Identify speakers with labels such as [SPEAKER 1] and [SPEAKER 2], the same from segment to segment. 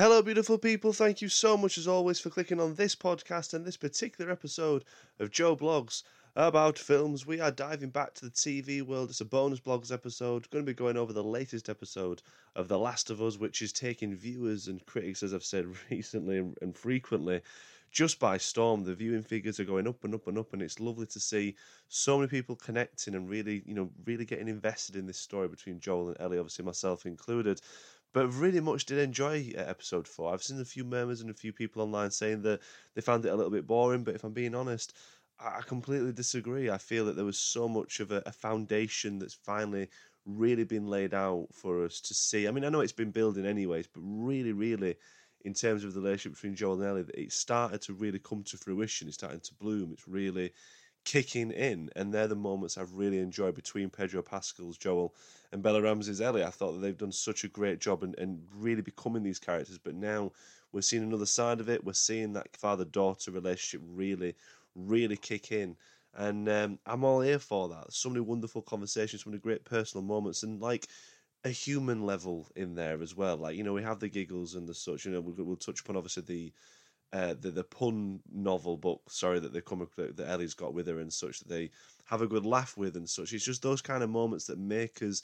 [SPEAKER 1] Hello, beautiful people. Thank you so much, as always, for clicking on this podcast and this particular episode of Joe Blogs about films. We are diving back to the TV world. It's a bonus blogs episode. Going to be going over the latest episode of The Last of Us, which is taking viewers and critics, as I've said recently and frequently, just by storm. The viewing figures are going up and up and up, and it's lovely to see so many people connecting and really, you know, really getting invested in this story between Joel and Ellie, obviously myself included but really much did enjoy uh, episode four. I've seen a few murmurs and a few people online saying that they found it a little bit boring, but if I'm being honest, I completely disagree. I feel that there was so much of a, a foundation that's finally really been laid out for us to see. I mean, I know it's been building anyways, but really, really, in terms of the relationship between Joel and Ellie, it started to really come to fruition. It's starting to bloom. It's really kicking in, and they're the moments I've really enjoyed between Pedro Pascal's Joel and Bella Ramsey's Ellie. I thought that they've done such a great job and, and really becoming these characters, but now we're seeing another side of it. We're seeing that father daughter relationship really, really kick in. And um, I'm all here for that. So many wonderful conversations, so many great personal moments, and like a human level in there as well. Like you know, we have the giggles and the such. You know, we'll, we'll touch upon obviously the uh, the the pun novel book, sorry, that they come that, that Ellie's got with her and such that they have a good laugh with and such. It's just those kind of moments that make us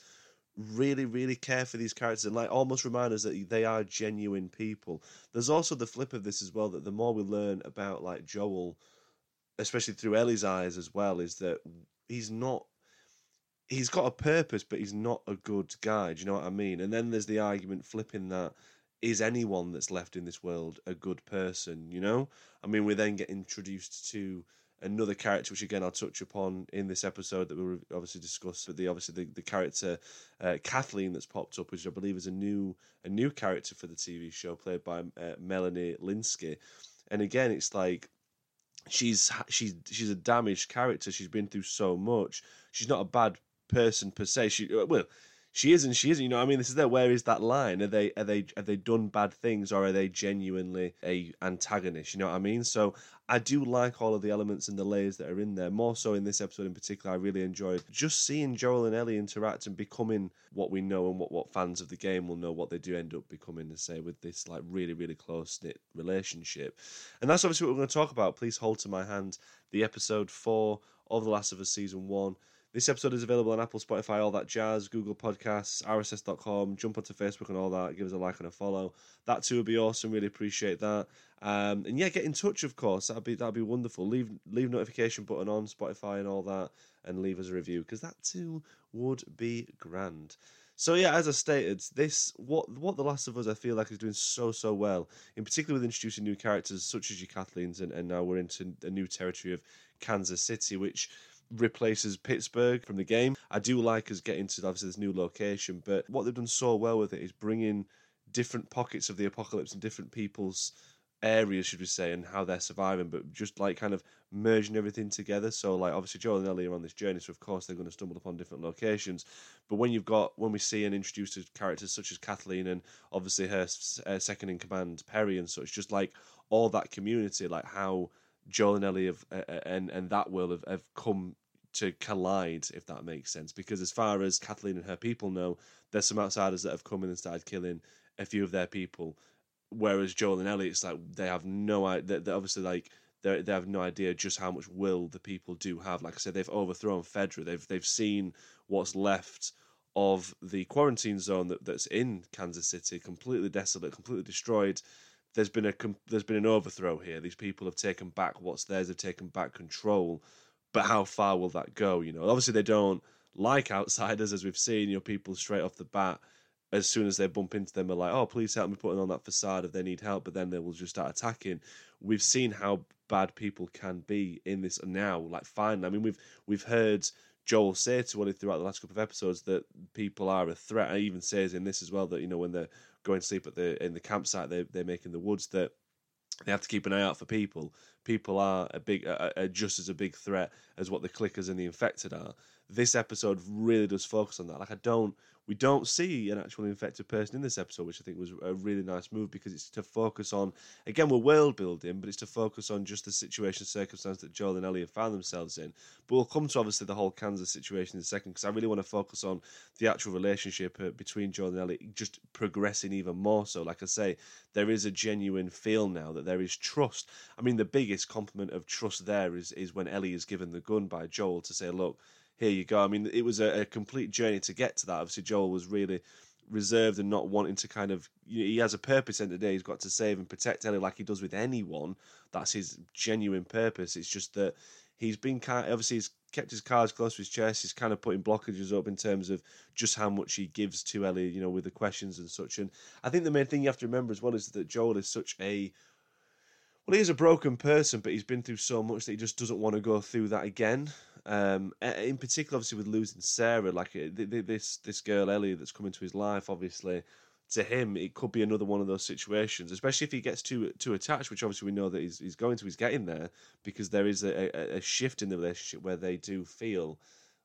[SPEAKER 1] really, really care for these characters and like almost remind us that they are genuine people. There's also the flip of this as well that the more we learn about like Joel, especially through Ellie's eyes as well, is that he's not he's got a purpose, but he's not a good guy. Do you know what I mean? And then there's the argument flipping that is anyone that's left in this world a good person? You know, I mean, we then get introduced to another character, which again I'll touch upon in this episode that we'll obviously discuss. But the obviously the, the character uh, Kathleen that's popped up, which I believe is a new a new character for the TV show, played by uh, Melanie Lynskey. And again, it's like she's she's she's a damaged character. She's been through so much. She's not a bad person per se. She well she is and she isn't. You know, I mean, this is there. Where is that line? Are they are they have they done bad things or are they genuinely a antagonist? You know what I mean? So I do like all of the elements and the layers that are in there. More so in this episode in particular, I really enjoyed just seeing Joel and Ellie interact and becoming what we know and what what fans of the game will know what they do end up becoming. To say with this like really really close knit relationship, and that's obviously what we're going to talk about. Please hold to my hand the episode four of The Last of Us season one. This episode is available on Apple, Spotify, all that jazz, Google Podcasts, RSS.com. Jump onto Facebook and all that. Give us a like and a follow. That too would be awesome. Really appreciate that. Um, and yeah, get in touch, of course. That'd be that'd be wonderful. Leave leave notification button on Spotify and all that, and leave us a review because that too would be grand. So yeah, as I stated, this what what The Last of Us I feel like is doing so so well, in particular with introducing new characters such as your Kathleen's, and, and now we're into a new territory of Kansas City, which replaces Pittsburgh from the game. I do like us getting to obviously this new location, but what they've done so well with it is bringing different pockets of the apocalypse and different people's areas, should we say, and how they're surviving, but just like kind of merging everything together. So, like, obviously, Joel and Ellie are on this journey, so of course they're going to stumble upon different locations. But when you've got, when we see and introduce characters such as Kathleen and obviously her uh, second in command, Perry, and such, just like all that community, like how Joel and Ellie have, uh, and and that will have, have come to collide, if that makes sense. Because as far as Kathleen and her people know, there's some outsiders that have come in and started killing a few of their people. Whereas Joel and Ellie, it's like they have no idea. They're obviously like they they have no idea just how much will the people do have. Like I said, they've overthrown Fedra. They've they've seen what's left of the quarantine zone that, that's in Kansas City, completely desolate, completely destroyed there's been a there's been an overthrow here. These people have taken back what's theirs. They've taken back control. But how far will that go? You know, obviously they don't like outsiders, as we've seen. You know, people straight off the bat, as soon as they bump into them, are like, "Oh, please help me putting on that facade." If they need help, but then they will just start attacking. We've seen how bad people can be in this now. Like, fine. I mean, we've we've heard Joel say to Ellie throughout the last couple of episodes that people are a threat. I even says in this as well that you know when they're going to sleep at the in the campsite they they make in the woods that they have to keep an eye out for people. People are a big, just as a big threat as what the clickers and the infected are. This episode really does focus on that. Like I don't we don't see an actual infected person in this episode, which I think was a really nice move because it's to focus on again we're world building, but it's to focus on just the situation, circumstance that Joel and Ellie have found themselves in. But we'll come to obviously the whole Kansas situation in a second because I really want to focus on the actual relationship uh, between Joel and Ellie just progressing even more. So, like I say, there is a genuine feel now that there is trust. I mean, the biggest compliment of trust there is is when Ellie is given the gun by Joel to say, "Look." Here you go. I mean, it was a, a complete journey to get to that. Obviously, Joel was really reserved and not wanting to kind of you know, he has a purpose in the day. He's got to save and protect Ellie like he does with anyone. That's his genuine purpose. It's just that he's been kind of, obviously he's kept his cards close to his chest. He's kind of putting blockages up in terms of just how much he gives to Ellie you know with the questions and such. And I think the main thing you have to remember as well is that Joel is such a well he is a broken person but he's been through so much that he just doesn't want to go through that again um, in particular, obviously with losing Sarah, like uh, this this girl Ellie that's come into his life, obviously to him it could be another one of those situations, especially if he gets too too attached, which obviously we know that he's he's going to. He's getting there because there is a, a, a shift in the relationship where they do feel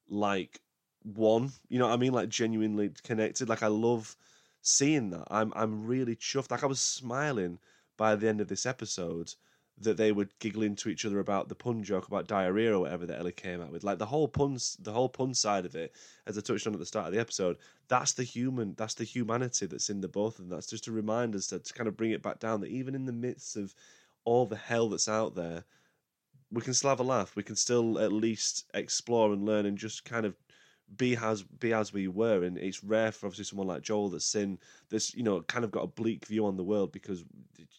[SPEAKER 1] like one. You know what I mean? Like genuinely connected. Like I love seeing that. I'm I'm really chuffed. Like I was smiling by the end of this episode that they were giggling to each other about the pun joke about diarrhea or whatever that Ellie came out with. Like the whole puns, the whole pun side of it, as I touched on at the start of the episode, that's the human, that's the humanity that's in the both of them. That's just to remind us to, to kind of bring it back down that even in the midst of all the hell that's out there, we can still have a laugh. We can still at least explore and learn and just kind of be as be as we were, and it's rare for obviously someone like Joel that's in this, you know, kind of got a bleak view on the world because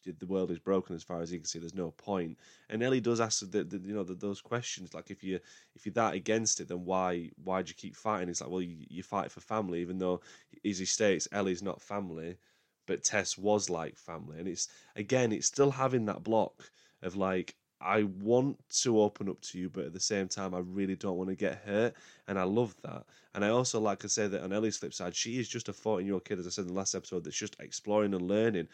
[SPEAKER 1] the world is broken as far as you can see. There's no point. And Ellie does ask the, the you know the, those questions like if you if you're that against it, then why why do you keep fighting? It's like well you, you fight for family, even though as he states Ellie's not family, but Tess was like family, and it's again it's still having that block of like I want to open up to you, but at the same time, I really don't want to get hurt. And I love that. And I also like to say that on Ellie's flip side, she is just a 14 year old kid, as I said in the last episode, that's just exploring and learning.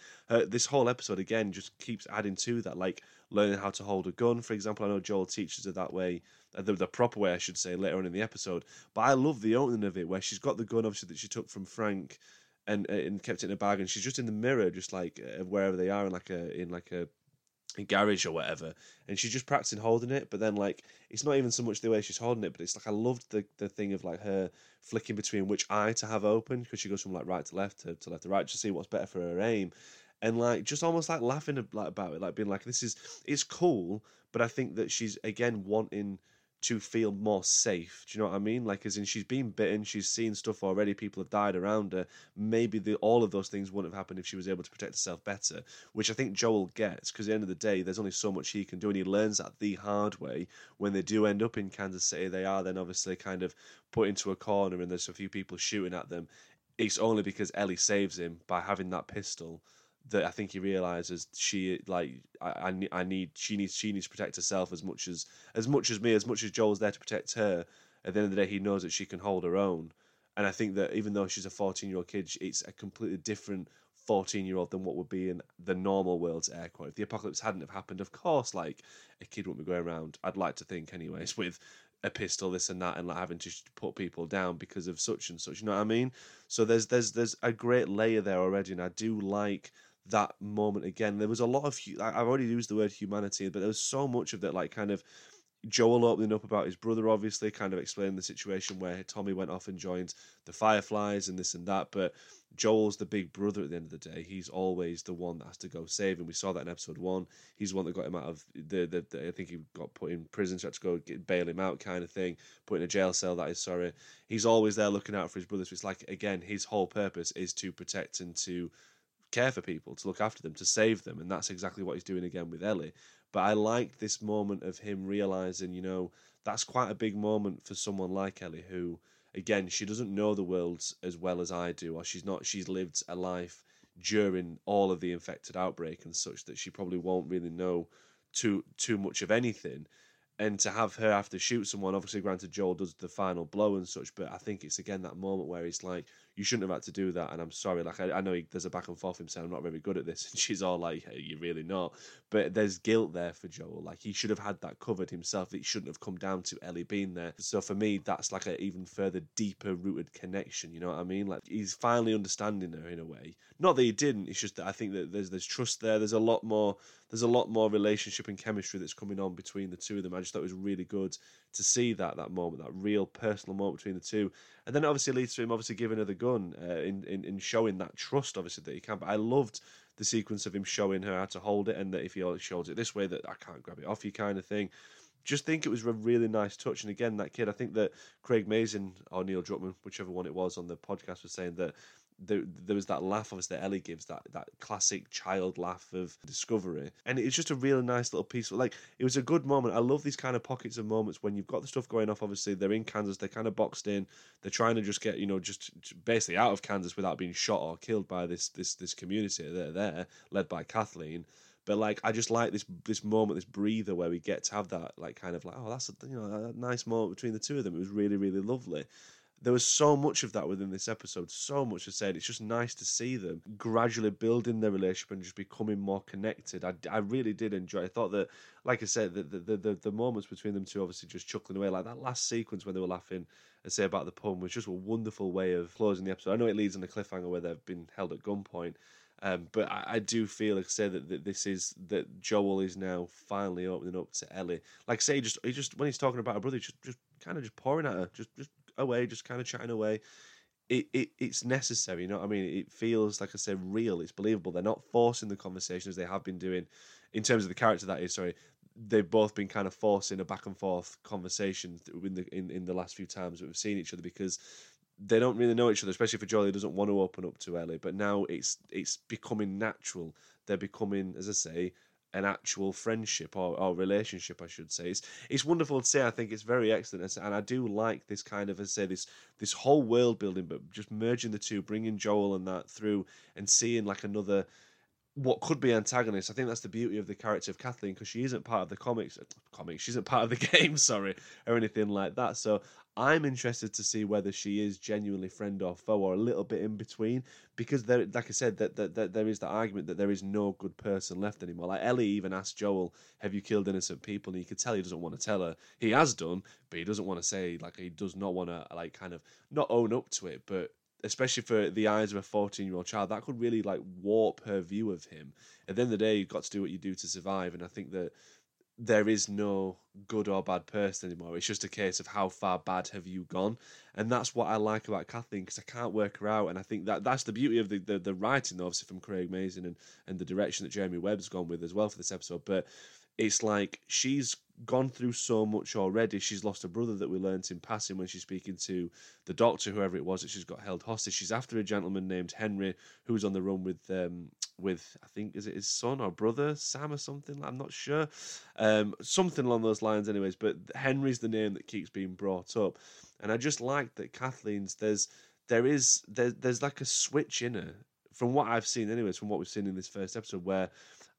[SPEAKER 1] This whole episode, again, just keeps adding to that, like learning how to hold a gun, for example. I know Joel teaches her that way, uh, the, the proper way, I should say, later on in the episode. But I love the opening of it, where she's got the gun, obviously, that she took from Frank. And, uh, and kept it in a bag, and she's just in the mirror, just like uh, wherever they are, in like a in like a garage or whatever, and she's just practicing holding it. But then, like, it's not even so much the way she's holding it, but it's like I loved the the thing of like her flicking between which eye to have open because she goes from like right to left to, to left to right to see what's better for her aim, and like just almost like laughing about it, like being like, this is it's cool, but I think that she's again wanting to feel more safe. Do you know what I mean? Like, as in, she's been bitten, she's seen stuff already, people have died around her. Maybe the, all of those things wouldn't have happened if she was able to protect herself better, which I think Joel gets, because at the end of the day, there's only so much he can do, and he learns that the hard way. When they do end up in Kansas City, they are then obviously kind of put into a corner, and there's a few people shooting at them. It's only because Ellie saves him by having that pistol that I think he realizes she like I, I, I need she needs she needs to protect herself as much as as much as me as much as Joel's there to protect her. At the end of the day, he knows that she can hold her own, and I think that even though she's a fourteen year old kid, it's a completely different fourteen year old than what would be in the normal world's air quote. If the apocalypse hadn't have happened, of course, like a kid wouldn't be going around. I'd like to think, anyways, with a pistol, this and that, and like having to put people down because of such and such. You know what I mean? So there's there's there's a great layer there already, and I do like that moment again. There was a lot of I've already used the word humanity, but there was so much of that, like kind of Joel opening up about his brother, obviously, kind of explaining the situation where Tommy went off and joined the Fireflies and this and that. But Joel's the big brother at the end of the day. He's always the one that has to go save him. We saw that in episode one. He's the one that got him out of the, the, the I think he got put in prison, so had to go get, bail him out, kind of thing. Put in a jail cell. That is sorry. He's always there looking out for his brothers. So it's like again, his whole purpose is to protect and to care for people, to look after them, to save them, and that's exactly what he's doing again with Ellie. But I like this moment of him realizing, you know, that's quite a big moment for someone like Ellie, who, again, she doesn't know the world as well as I do, or she's not. She's lived a life during all of the infected outbreak and such that she probably won't really know too too much of anything. and to have her have to shoot someone, obviously, granted, Joel does the final blow and such, but I think it's again that moment where he's like, "You shouldn't have had to do that," and I'm sorry. Like I, I know he, there's a back and forth him saying, "I'm not very good at this," and she's all like, hey, "You're really not," but there's guilt there for Joel. Like he should have had that covered himself. It shouldn't have come down to Ellie being there. So for me, that's like an even further deeper rooted connection. You know what I mean? Like he's finally understanding her in a way. Not that he didn't. It's just that I think that there's there's trust there. There's a lot more there's a lot more relationship and chemistry that's coming on between the two of them. I just thought it was really good to see that that moment, that real personal moment between the two, and then obviously leads to him obviously giving her the gun uh, in, in in showing that trust obviously that he can. But I loved the sequence of him showing her how to hold it, and that if he shows it this way, that I can't grab it off you, kind of thing just think it was a really nice touch. And again, that kid, I think that Craig Mazin or Neil Druckmann, whichever one it was on the podcast, was saying that there, there was that laugh obviously that Ellie gives that that classic child laugh of discovery. And it's just a really nice little piece. Like it was a good moment. I love these kind of pockets of moments when you've got the stuff going off. Obviously they're in Kansas. They're kind of boxed in. They're trying to just get you know just basically out of Kansas without being shot or killed by this this this community. They're there led by Kathleen. But like I just like this this moment, this breather where we get to have that like kind of like oh that's a you know a nice moment between the two of them. It was really really lovely there was so much of that within this episode, so much to say. It's just nice to see them gradually building their relationship and just becoming more connected. I, I really did enjoy. I thought that, like I said, the, the the, the moments between them two, obviously just chuckling away, like that last sequence when they were laughing and say about the poem was just a wonderful way of closing the episode. I know it leads on a cliffhanger where they've been held at gunpoint. Um, but I, I, do feel, like I say, that, that this is that Joel is now finally opening up to Ellie. Like say, just he just when he's talking about her brother, just just kind of just pouring at her, just just away, just kind of chatting away. It, it it's necessary, you know what I mean? It feels like I said, real. It's believable. They're not forcing the conversation as they have been doing, in terms of the character. That is, sorry, they've both been kind of forcing a back and forth conversation in the in, in the last few times that we've seen each other because they don't really know each other, especially for Jolie doesn't want to open up to Ellie. But now it's it's becoming natural. They're becoming, as I say, an actual friendship or, or relationship, I should say. It's it's wonderful to say. I think it's very excellent, and I do like this kind of, as I say, this this whole world building, but just merging the two, bringing Joel and that through, and seeing like another what could be antagonist. I think that's the beauty of the character of Kathleen because she isn't part of the comics. Uh, comics, she isn't part of the game, sorry, or anything like that. So I'm interested to see whether she is genuinely friend or foe or a little bit in between because there, like I said, that, that, that there is the argument that there is no good person left anymore. Like Ellie even asked Joel, "Have you killed innocent people?" And you could tell he doesn't want to tell her. He has done, but he doesn't want to say like he does not want to like kind of not own up to it, but especially for the eyes of a 14 year old child, that could really like warp her view of him. At the end of the day, you've got to do what you do to survive. And I think that there is no good or bad person anymore. It's just a case of how far bad have you gone, and that's what I like about Kathleen because I can't work her out, and I think that that's the beauty of the, the, the writing, obviously from Craig Mazin and and the direction that Jeremy Webb's gone with as well for this episode. But it's like she's gone through so much already. She's lost a brother that we learnt in passing when she's speaking to the doctor, whoever it was that she's got held hostage. She's after a gentleman named Henry who was on the run with um, with I think is it his son or brother Sam or something. I'm not sure, um, something along those lines. Anyways, but Henry's the name that keeps being brought up, and I just like that Kathleen's there's there is there, there's like a switch in her from what I've seen, anyways, from what we've seen in this first episode where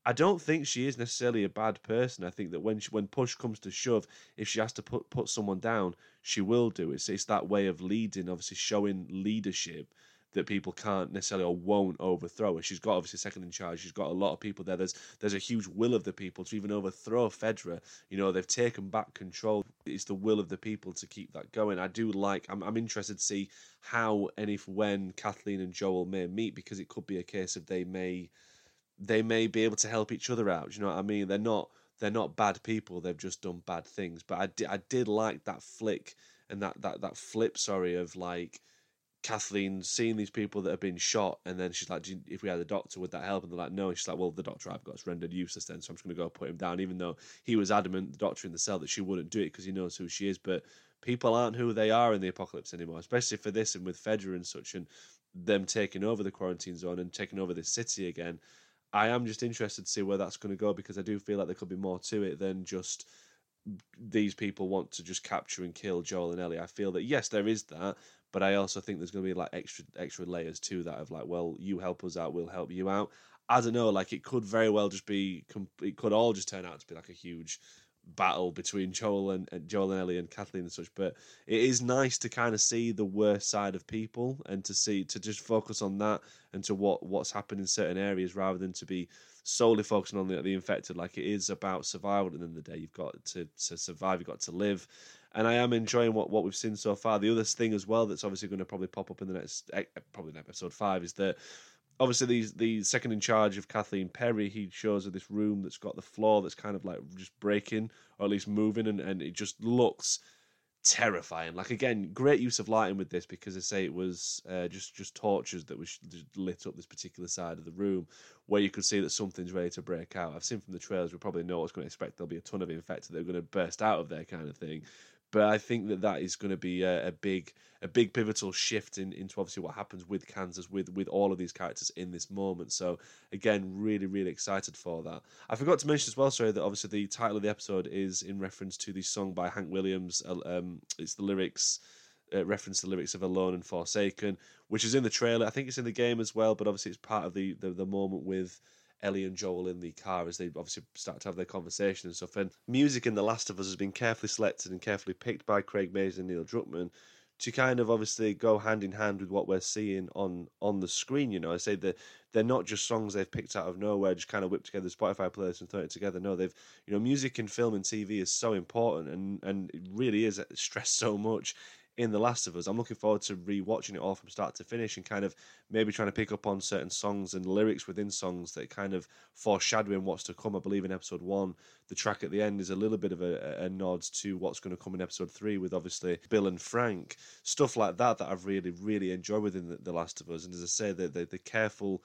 [SPEAKER 1] I don't think she is necessarily a bad person. I think that when she, when push comes to shove, if she has to put put someone down, she will do it. It's that way of leading, obviously showing leadership that people can't necessarily or won't overthrow her. She's got obviously second in charge. She's got a lot of people there. There's there's a huge will of the people to even overthrow Fedra. You know they've taken back control. It's the will of the people to keep that going. I do like. I'm I'm interested to see how and if when Kathleen and Joel may meet because it could be a case of they may they may be able to help each other out. you know what I mean? They're not they're not bad people. They've just done bad things. But I did I did like that flick and that that that flip. Sorry, of like Kathleen seeing these people that have been shot, and then she's like, "If we had a doctor, would that help?" And they're like, "No." And she's like, "Well, the doctor I've got is rendered useless then, so I'm just going to go put him down." Even though he was adamant, the doctor in the cell, that she wouldn't do it because he knows who she is. But people aren't who they are in the apocalypse anymore, especially for this and with Fedra and such, and them taking over the quarantine zone and taking over this city again. I am just interested to see where that's going to go because I do feel like there could be more to it than just these people want to just capture and kill Joel and Ellie. I feel that yes, there is that, but I also think there's going to be like extra extra layers to that of like, well, you help us out, we'll help you out. I don't know, like it could very well just be, it could all just turn out to be like a huge battle between Joel and, Joel and Ellie and Kathleen and such. But it is nice to kind of see the worst side of people and to see to just focus on that and to what what's happened in certain areas rather than to be solely focusing on the, the infected. Like it is about survival. At the end of the day, you've got to to survive. You've got to live. And I am enjoying what, what we've seen so far. The other thing as well that's obviously going to probably pop up in the next, eh, probably in episode five, is that obviously the the second in charge of Kathleen Perry, he shows her this room that's got the floor that's kind of like just breaking or at least moving, and, and it just looks terrifying. Like again, great use of lighting with this because they say it was uh, just just torches that was lit up this particular side of the room where you could see that something's ready to break out. I've seen from the trailers, we probably know what's going to expect. There'll be a ton of infected that are going to burst out of there, kind of thing. But I think that that is going to be a, a, big, a big pivotal shift in, into obviously what happens with Kansas, with with all of these characters in this moment. So again, really, really excited for that. I forgot to mention as well, sorry, that obviously the title of the episode is in reference to the song by Hank Williams. Uh, um, it's the lyrics. Uh, reference the lyrics of Alone and Forsaken, which is in the trailer. I think it's in the game as well, but obviously it's part of the the, the moment with Ellie and Joel in the car as they obviously start to have their conversation and stuff. And music in The Last of Us has been carefully selected and carefully picked by Craig Mazin and Neil Druckmann to kind of obviously go hand in hand with what we're seeing on on the screen. You know, I say that they're not just songs they've picked out of nowhere, just kind of whipped together Spotify playlist and thrown it together. No, they've you know, music in film and TV is so important and and it really is stressed so much in The Last of Us. I'm looking forward to rewatching it all from start to finish and kind of maybe trying to pick up on certain songs and lyrics within songs that kind of foreshadowing what's to come. I believe in episode one, the track at the end is a little bit of a, a nod to what's going to come in episode three with obviously Bill and Frank. Stuff like that that I've really, really enjoyed within The, the Last of Us. And as I say, the, the, the careful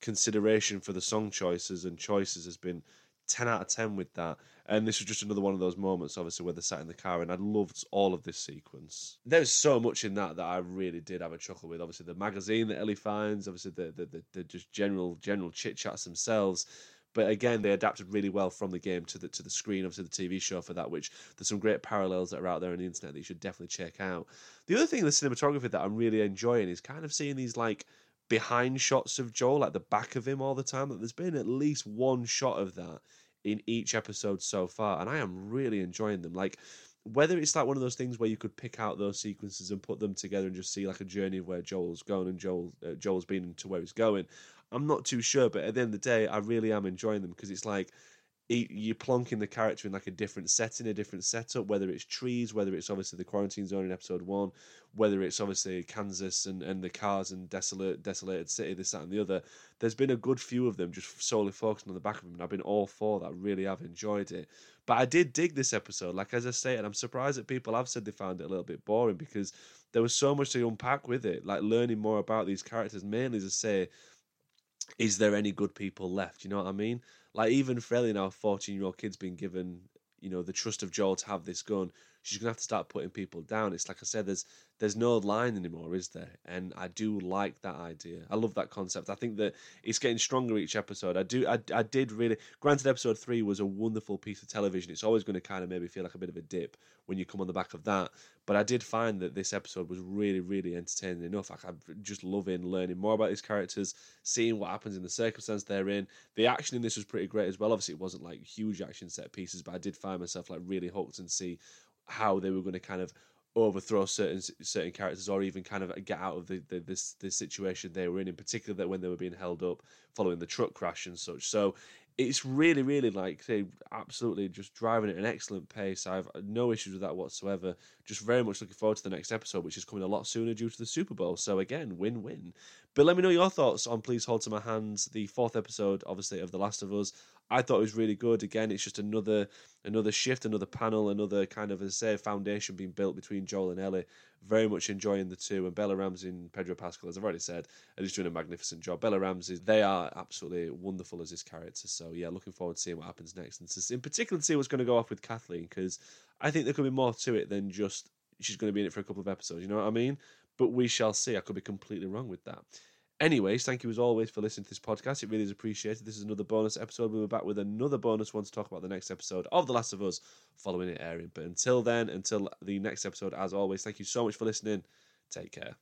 [SPEAKER 1] consideration for the song choices and choices has been 10 out of 10 with that. And this was just another one of those moments, obviously, where they sat in the car, and I loved all of this sequence. There's so much in that that I really did have a chuckle with. Obviously, the magazine that Ellie finds, obviously, the, the, the, the just general general chit chats themselves. But again, they adapted really well from the game to the to the screen, obviously the TV show for that, which there's some great parallels that are out there on the internet that you should definitely check out. The other thing, the cinematography that I'm really enjoying is kind of seeing these like behind shots of Joel, like the back of him all the time. That there's been at least one shot of that in each episode so far, and I am really enjoying them. Like whether it's like one of those things where you could pick out those sequences and put them together and just see like a journey of where Joel's going and Joel uh, Joel's been to where he's going. I'm not too sure, but at the end of the day, I really am enjoying them because it's like you're plonking the character in like a different setting, a different setup, whether it's trees, whether it's obviously the quarantine zone in episode one, whether it's obviously Kansas and, and the cars and desolate desolated city, this, that and the other. There's been a good few of them just solely focusing on the back of them, and I've been all for that. Really have enjoyed it. But I did dig this episode. Like as I say, and I'm surprised that people have said they found it a little bit boring because there was so much to unpack with it, like learning more about these characters, mainly to say, is there any good people left? You know what I mean? Like even Freddie now, fourteen year old kid's been given you know the trust of Joel to have this gun. She's gonna have to start putting people down. It's like I said, there's there's no line anymore, is there? And I do like that idea. I love that concept. I think that it's getting stronger each episode. I do. I, I did really. Granted, episode three was a wonderful piece of television. It's always going to kind of maybe feel like a bit of a dip when you come on the back of that. But I did find that this episode was really, really entertaining enough. Like, I'm just loving learning more about these characters, seeing what happens in the circumstance they're in. The action in this was pretty great as well. Obviously, it wasn't like huge action set pieces, but I did find myself like really hooked and see how they were going to kind of overthrow certain certain characters or even kind of get out of the, the this this situation they were in in particular that when they were being held up following the truck crash and such. So it's really really like they absolutely just driving at an excellent pace. I've no issues with that whatsoever. Just very much looking forward to the next episode which is coming a lot sooner due to the super bowl. So again win-win but let me know your thoughts on please hold to my hands the fourth episode obviously of the last of us I thought it was really good. Again, it's just another another shift, another panel, another kind of, as I say, foundation being built between Joel and Ellie. Very much enjoying the two. And Bella Ramsey and Pedro Pascal, as I've already said, are just doing a magnificent job. Bella Ramsey, they are absolutely wonderful as his character. So, yeah, looking forward to seeing what happens next. And in particular, to see what's going to go off with Kathleen, because I think there could be more to it than just she's going to be in it for a couple of episodes. You know what I mean? But we shall see. I could be completely wrong with that. Anyways, thank you as always for listening to this podcast. It really is appreciated. This is another bonus episode. We'll be back with another bonus one to talk about the next episode of The Last of Us following it airing. But until then, until the next episode, as always, thank you so much for listening. Take care.